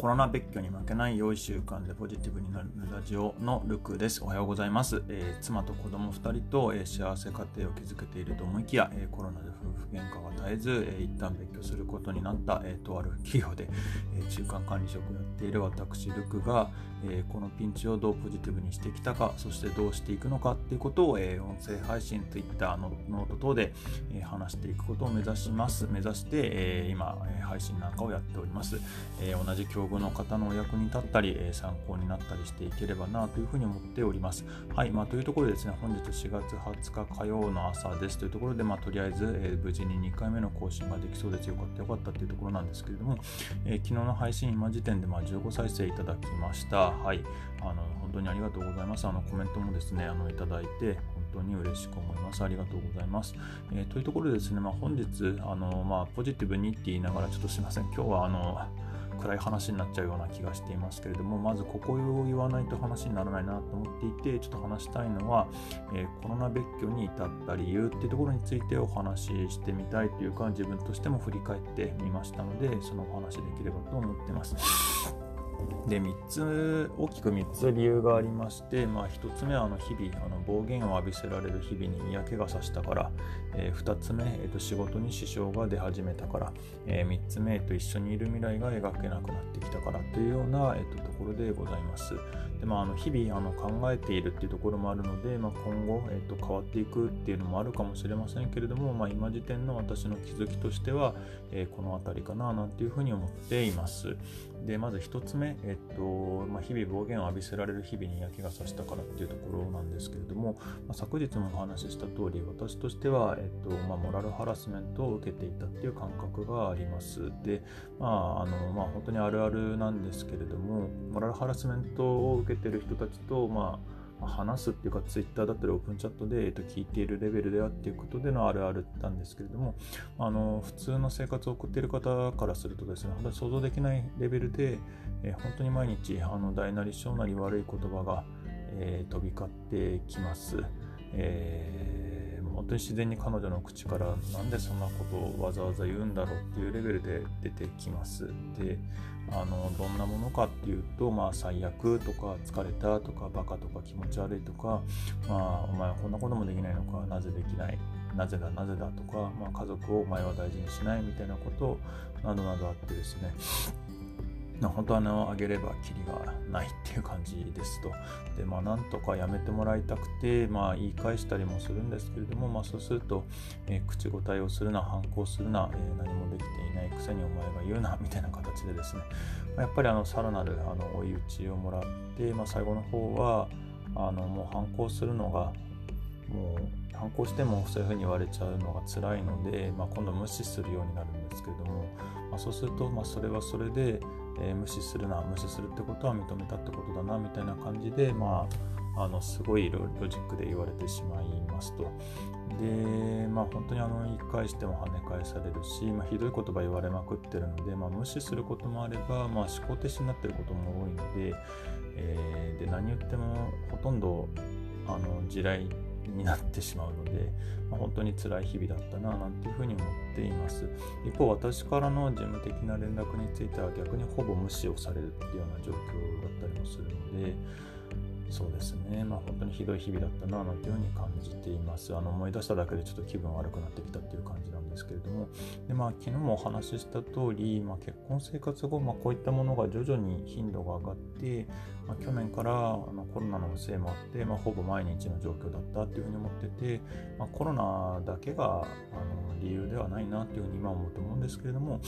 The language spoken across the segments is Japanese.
コロナ別居に負けない良い習慣でポジティブになるラジオのルクです。おはようございます。えー、妻と子供2人と、えー、幸せ家庭を築けていると思いきや、えー、コロナで夫婦喧嘩が絶えず、え一旦別居することになった、えとある企業で、え中間管理職をやっている私ルクが、えこのピンチをどうポジティブにしてきたか、そしてどうしていくのかっていうことを、え音声配信、Twitter のノート等で、え話していくことを目指します。目指して、え今、配信なんかをやっております。え同じ境遇の方のお役に立ったり、え参考になったりしていければなというふうに思っております。はい、まあ、というところでですね、本日4月20日火曜の朝ですというところで、まあ、とりあえず、え、無事に2回目の更新ができそうです。よかったよかったというところなんですけれども、え、昨日の配信、今時点でま15再生いただきました。はい、あの本当にありがとうございます。あのコメントもですね、あのいただいて、本当に嬉しく思います。ありがとうございます。えー、というところでですね、まあ、本日、あのまあ、ポジティブにって言いながら、ちょっとすいません、今日はあの暗い話になっちゃうような気がしていますけれどもまずここを言わないと話にならないなと思っていてちょっと話したいのは、えー、コロナ別居に至った理由っていうところについてお話ししてみたいというか自分としても振り返ってみましたのでそのお話できればと思ってます。で3つ大きく3つ理由がありまして、まあ、1つ目はあの日々あの暴言を浴びせられる日々に嫌気がさしたから、えー、2つ目、えーと、仕事に支障が出始めたから、えー、3つ目、えーと、一緒にいる未来が描けなくなってきたからというような、えーと、ところでございます。でまあ、あの日々あの考えているっていうところもあるので、まあ、今後、えー、と変わっていくっていうのもあるかもしれませんけれども、まあ、今時点の私の気づきとしては、えー、この辺りかななんていうふうに思っています。でまず1つ目、えっとまあ、日々暴言を浴びせられる日々に嫌気がさしたからっていうところなんですけれども、まあ、昨日もお話しした通り私としては、えっとまあ、モラルハラスメントを受けていたっていう感覚があります。で、まああのまあ、本当にあるあるなんですけれどもモラルハラスメントを受けてる人たちと、まあ話すっていうか、ツイッターだったりオープンチャットで、えっと、聞いているレベルではっていうことでのあるあるなんですけれども、あの普通の生活を送っている方からするとですね、本当に想像できないレベルで、えー、本当に毎日あの大なり小なり悪い言葉が、えー、飛び交ってきます。えー、本当に自然に彼女の口からなんでそんなことをわざわざ言うんだろうっていうレベルで出てきます。であのどんなものかっていうと、まあ、最悪とか疲れたとかバカとか気持ち悪いとか、まあ、お前はこんなこともできないのかなぜできないなぜだなぜだとか、まあ、家族をお前は大事にしないみたいなことなどなどあってですね。本当はあげればきりがないていう感じですと。で、まあ、なんとかやめてもらいたくて、まあ、言い返したりもするんですけれども、まあ、そうすると、えー、口答えをするな、反抗するな、えー、何もできていないくせにお前が言うな、みたいな形でですね、まあ、やっぱりあのさらなるあの追い打ちをもらって、まあ、最後の方は、あのもう反抗するのが、もう反抗してもそういうふうに言われちゃうのが辛いので、まあ、今度無視するようになるんですけれども、まあ、そうすると、まあ、それはそれで、えー、無視するな無視するってことは認めたってことだなみたいな感じでまああのすごいロジックで言われてしまいますと。でまあ本当にあの言い返しても跳ね返されるし、まあ、ひどい言葉言われまくってるので、まあ、無視することもあれば、まあ、思考停止になってることも多いので,、えー、で何言ってもほとんどあの地雷になってしまうので、まあ、本当に辛い日々だったななんていうふうに思っています。一方私からの事務的な連絡については逆にほぼ無視をされるっていうような状況だったりもするのでそうですね、まあ、本当にひどい日々だったななんていうふうに感じています。あの思い出しただけでちょっと気分悪くなってきたっていう感じなんですけれども。で、まあ、昨日もお話しした通り、まあ、結婚生活後、まあ、こういったものが徐々に頻度が上がって、まあ、去年からあのコロナのせいもあって、まあ、ほぼ毎日の状況だったっていうふうに思ってて、まあ、コロナだけがあの理由ではないなっていうふうに今思うと思うんですけれども、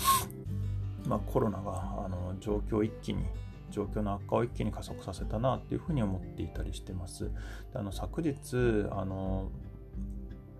まあ、コロナがあの状況を一気に状況の悪化を一気に加速させたなっていうふうに思っていたりしてます。あの昨日あの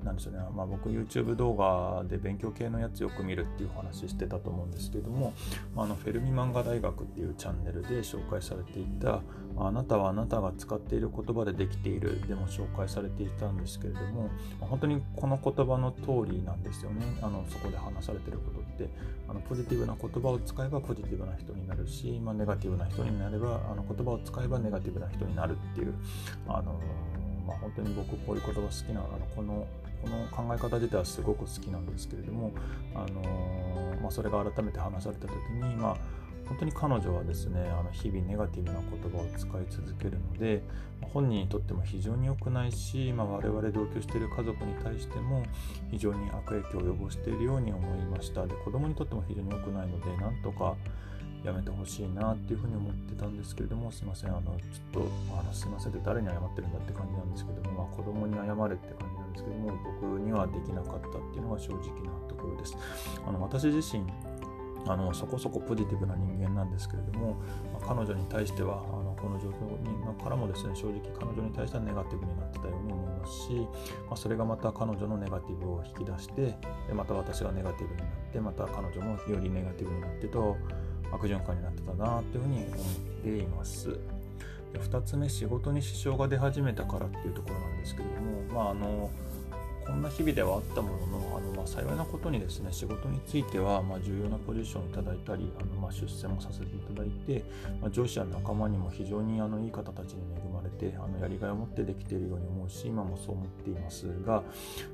なんでしょうね、まあ、僕 YouTube 動画で勉強系のやつよく見るっていう話してたと思うんですけども、まあのフェルミ漫画大学っていうチャンネルで紹介されていた「あなたはあなたが使っている言葉でできている」でも紹介されていたんですけれども本当にこの言葉の通りなんですよね。あのそこで話されてることってあのポジティブな言葉を使えばポジティブな人になるし、まあ、ネガティブな人になればあの言葉を使えばネガティブな人になるっていうあのまあ、本当に僕こういう言葉好きなあのこのこの考え方自体はすごく好きなんですけれども、あのまあ、それが改めて話された時に、まあ、本当に彼女はですねあの日々ネガティブな言葉を使い続けるので本人にとっても非常に良くないし、まあ、我々同居している家族に対しても非常に悪影響を及ぼしているように思いました。で子供にとっても非常に良くないのでなんとかやめてほしいなっていうふうに思ってたんですけれどもすいませんあのちょっとあのすいませんって誰に謝ってるんだって感じなんですけども、まあ、子供に謝れって感じなんですけども僕にはできなかったっていうのが正直なところです。あの私自身あのそこそこポジティブな人間なんですけれども、まあ、彼女に対してはあのこの状況にからもですね正直彼女に対してはネガティブになってたように思いますし、まあ、それがまた彼女のネガティブを引き出してでまた私がネガティブになってまた彼女もよりネガティブになってと悪循環になってたなというふうに思っています。で2つ目仕事に支障が出始めたからっていうところなんですけれどもまああのこんな日々ではあったもののあの、まあ、幸いなことにですね仕事については、まあ、重要なポジションをいただいたりあの、まあ、出世もさせていただいて、まあ、上司や仲間にも非常にあのいい方たちに恵まれてあのやりがいを持ってできているように思うし今もそう思っていますが、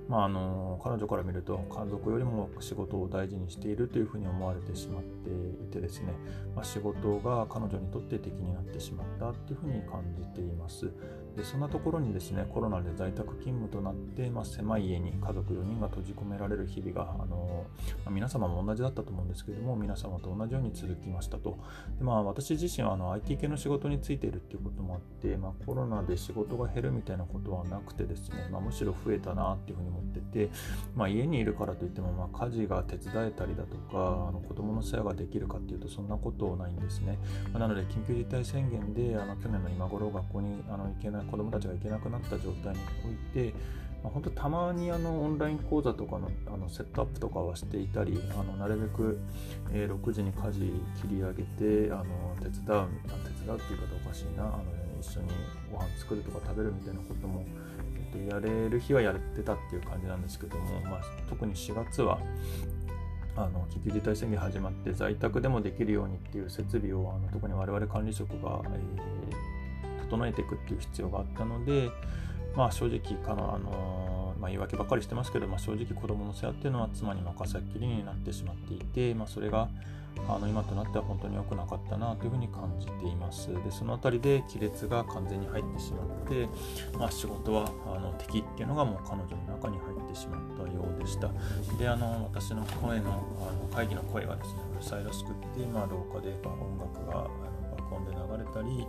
まあ、あの彼女から見ると家族よりも仕事を大事にしているというふうに思われてしまっていてですね、まあ、仕事が彼女にとって敵になってしまったというふうに感じています。でそんなところにですねコロナで在宅勤務となって、まあ、狭い家に家族4人が閉じ込められる日々があの、まあ、皆様も同じだったと思うんですけれども皆様と同じように続きましたと。で、まあ、私自身はあの IT 系の仕事についているっていうこともあって、まあ、コロナで仕事が減るみたいなことはなくてですね、まあ、むしろ増えたなっていうふうに思ってて、まあ、家にいるからといっても、まあ、家事が手伝えたりだとかあの子供の世話ができるかっていうとそんなことないんですね、ま、なので緊急事態宣言であの去年の今頃学校にあの行けない子供たちが行けなくなった状態において、まあ、本当たまにあのオンライン講座とかのあのセットアップとかはしていたりあのなるべく、えー、6時に家事切り上げてあの手伝う手伝うっていう方おかしいなあの一緒にご飯作るとか食べるみたいなことも、えっと、やれる日はやってたっていう感じなんですけども、まあ、特に4月はあの緊急事態宣言始まって在宅でもできるようにっていう設備をあの特に我々管理職が、えー整えていくっていう必要があったので、まあ、正直かの、あのまあ、言い訳ばっかりしてますけど、まあ、正直子供の世話っていうのは妻に任せっきりになってしまっていて、まあ、それがあの今となっては本当に良くなかったなというふうに感じています。でその辺りで亀裂が完全に入ってしまって、まあ、仕事はあの敵っていうのがもう彼女の中に入ってしまったようでした。であの私の声のあの会議の声がですねうるさいらしくって、まあ、廊下で音楽があの爆音で流れたり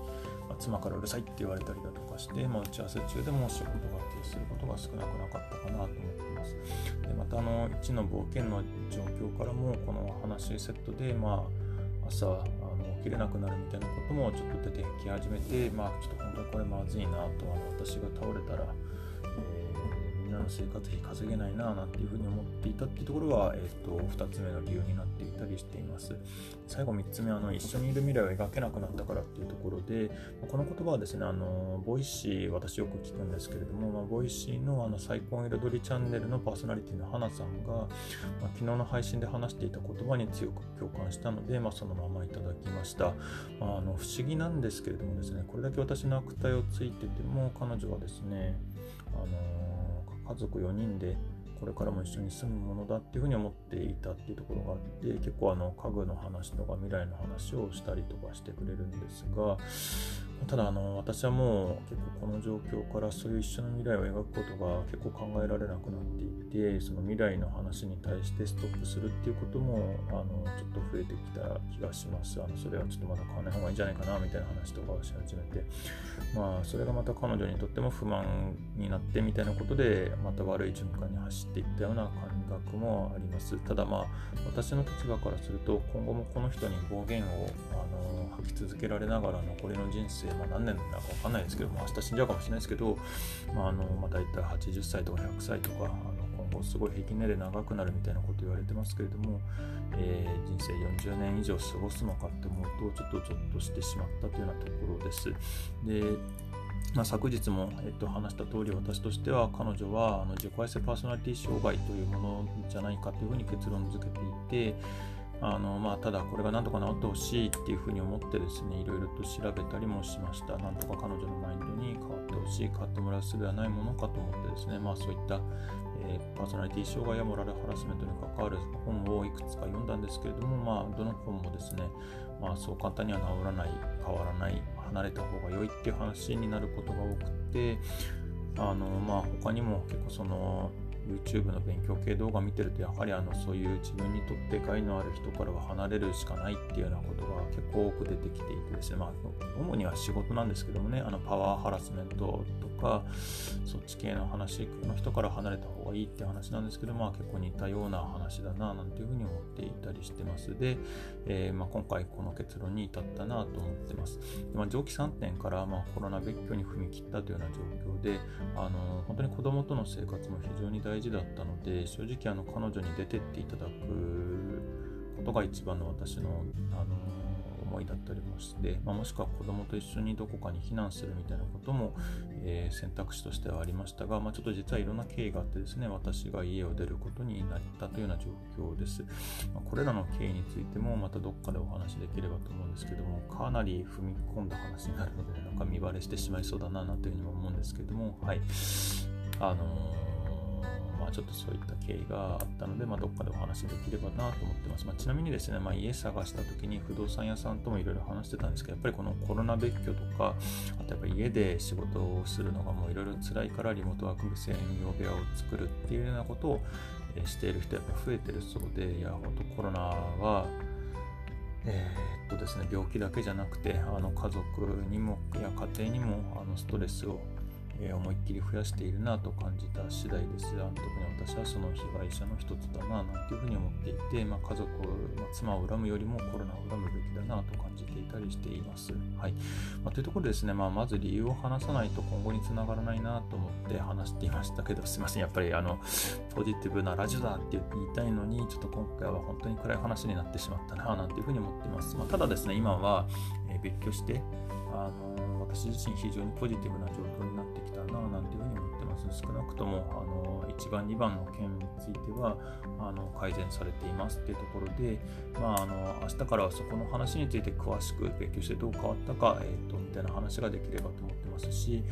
妻からうるさいって言われたりだとかして、まあ、打ち合わせ中でも仕事が停止することが少なくなかったかなと思っています。でまたあの1の冒険の状況からもこの話セットで、まあ、朝あの起きれなくなるみたいなこともちょっと出てき始めて、まあ、ちょっと本当にこれまずいなとあの私が倒れたらの生活費稼げないななんていうふうに思っていたっていうところが、えーと、2つ目の理由になっていたりしています。最後3つ目あの一緒にいる未来を描けなくなったからっていうところでこの言葉はですねあの Voicy 私よく聞くんですけれども、まあ、 Voicy のあの最高彩りチャンネルのパーソナリティの花さんが、まあ、昨日の配信で話していた言葉に強く共感したので、まあ、そのままいただきました、まあ、あの不思議なんですけれどもですねこれだけ私の悪態をついてても彼女はですねあの家族4人でこれからも一緒に住むものだっていうふうに思っていたっていうところがあって結構あの家具の話とか未来の話をしたりとかしてくれるんですがただあの私はもう結構この状況からそういう一緒の未来を描くことが結構考えられなくなっていてその未来の話に対してストップするっていうこともあのちょっと増えてきた気がします。あのそれはちょっとまだ買わない方がいいんじゃないかなみたいな話とかをし始めて。まあそれがまた彼女にとっても不満になってみたいなことでまた悪い循環に走っていったような感覚もあります。ただまあ私の立場からすると今後もこの人に暴言をあの吐き続けられながら残りの人生まあ、何年だか分かんないですけど、まあ、明日死んじゃうかもしれないですけど、まああのまあ、大体80歳とか100歳とかあの今後すごい平均年齢長くなるみたいなこと言われてますけれども、えー、人生40年以上過ごすのかって思うとちょっとちょっとしてしまったというようなところです。でまあ、昨日も、えっと、話した通り私としては彼女はあの自己愛性パーソナリティ障害というものじゃないかというふうに結論付けていて、あのまあ、ただこれがなんとか治ってほしいっていうふうに思ってですねいろいろと調べたりもしました。なんとか彼女のマインドに変わってほしい変わってもらう術はないものかと思ってですねまあそういった、えー、パーソナリティ障害やモラルハラスメントに関わる本をいくつか読んだんですけれどもまあどの本もですねまあ、そう簡単には治らない変わらない離れた方が良いっていう話になることが多くてあのまあ他にも結構その YouTube の勉強系動画見てるとやはりあのそういう自分にとって害のある人からは離れるしかないっていうようなことが結構多く出てきていてですね、まあ、主には仕事なんですけどもねあのパワーハラスメントとかそっち系の話の人から離れた方がいいって話なんですけど、まあ、結構似たような話だななんていうふうに思っていたりしてます。で、えー、まあ、今回この結論に至ったなと思ってます。で、まあ、上記3点からまコロナ別居に踏み切ったというような状況であの本当に子供との生活も非常に大事事だったので正直あの彼女に出てっていただくことが一番の私のあの思いだったりもして、まあ、もしくは子供と一緒にどこかに避難するみたいなことも、えー、選択肢としてはありましたが、まあ、ちょっと実はいろんな経緯があってですね、私が家を出ることになったというような状況です。まあ、これらの経緯についてもまたどっかでお話できればと思うんですけども、かなり踏み込んだ話になるので、なんか見バレしてしまいそうだな、なんていうふうにも思うんですけども、はい。あのーまあ、ちょっとそういった経緯があったので、まあ、どっかでお話できればなと思ってます。まあ、ちなみにですね、まあ、家探した時に不動産屋さんともいろいろ話してたんですけど、やっぱりこのコロナ別居とか、あとやっぱり家で仕事をするのがもういろいろ辛いからリモートワーク専用部屋を作るっていうようなことをしている人やっぱ増えてるそうで、いや、本当コロナは、えー、っとですね、病気だけじゃなくて、あの家族にもや家庭にもあのストレスをえー、思いっきり増やしているなと感じた次第です。あの特に私はその被害者の一つだななんていうふうに思っていて、まあ、家族、まあ、妻を恨むよりもコロナを恨むべきだなと感じていたりしています。はいまあ、というところでですね、まあ、まず理由を話さないと今後につながらないなと思って話していましたけど、すいません、やっぱりあのポジティブなラジオだって言いたいのに、ちょっと今回は本当に暗い話になってしまったななんていうふうに思っています。まあ、ただですね、今は、えー、別居して、あの私自身非常にポジティブな状況になってます。少なくともあの1番、2番の件についてはあの改善されていますっていうところで、まあ、あの明日からはそこの話について詳しく勉強してどう変わったか、えーと、みたいな話ができればと思ってますし、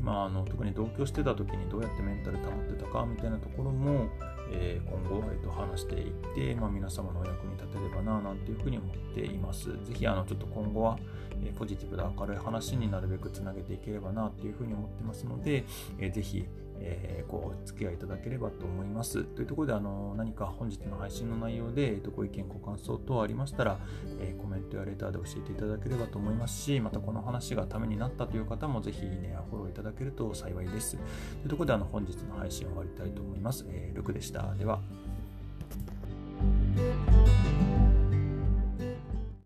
まあ、あの特に同居してた時にどうやってメンタル保ってたかみたいなところも、えー、今後、えーと、話していって、まあ、皆様のお役に立てればななんていうふうに思っています。ぜひあのちょっと今後は、えー、ポジティブで明るい話になるべくつなげていければなというふうに思ってますので、えー、ぜひ、えー、お付き合いいただければと思います。というところで、あの何か本日の配信の内容で、え、とご意見、ご感想等ありましたら、えー、コメントやレターで教えていただければと思いますし、またこの話がためになったという方も、ぜひいいねやフォローいただけると幸いです。というところで、あの本日の配信を終わりたいと思います。えー、ルクでした。では。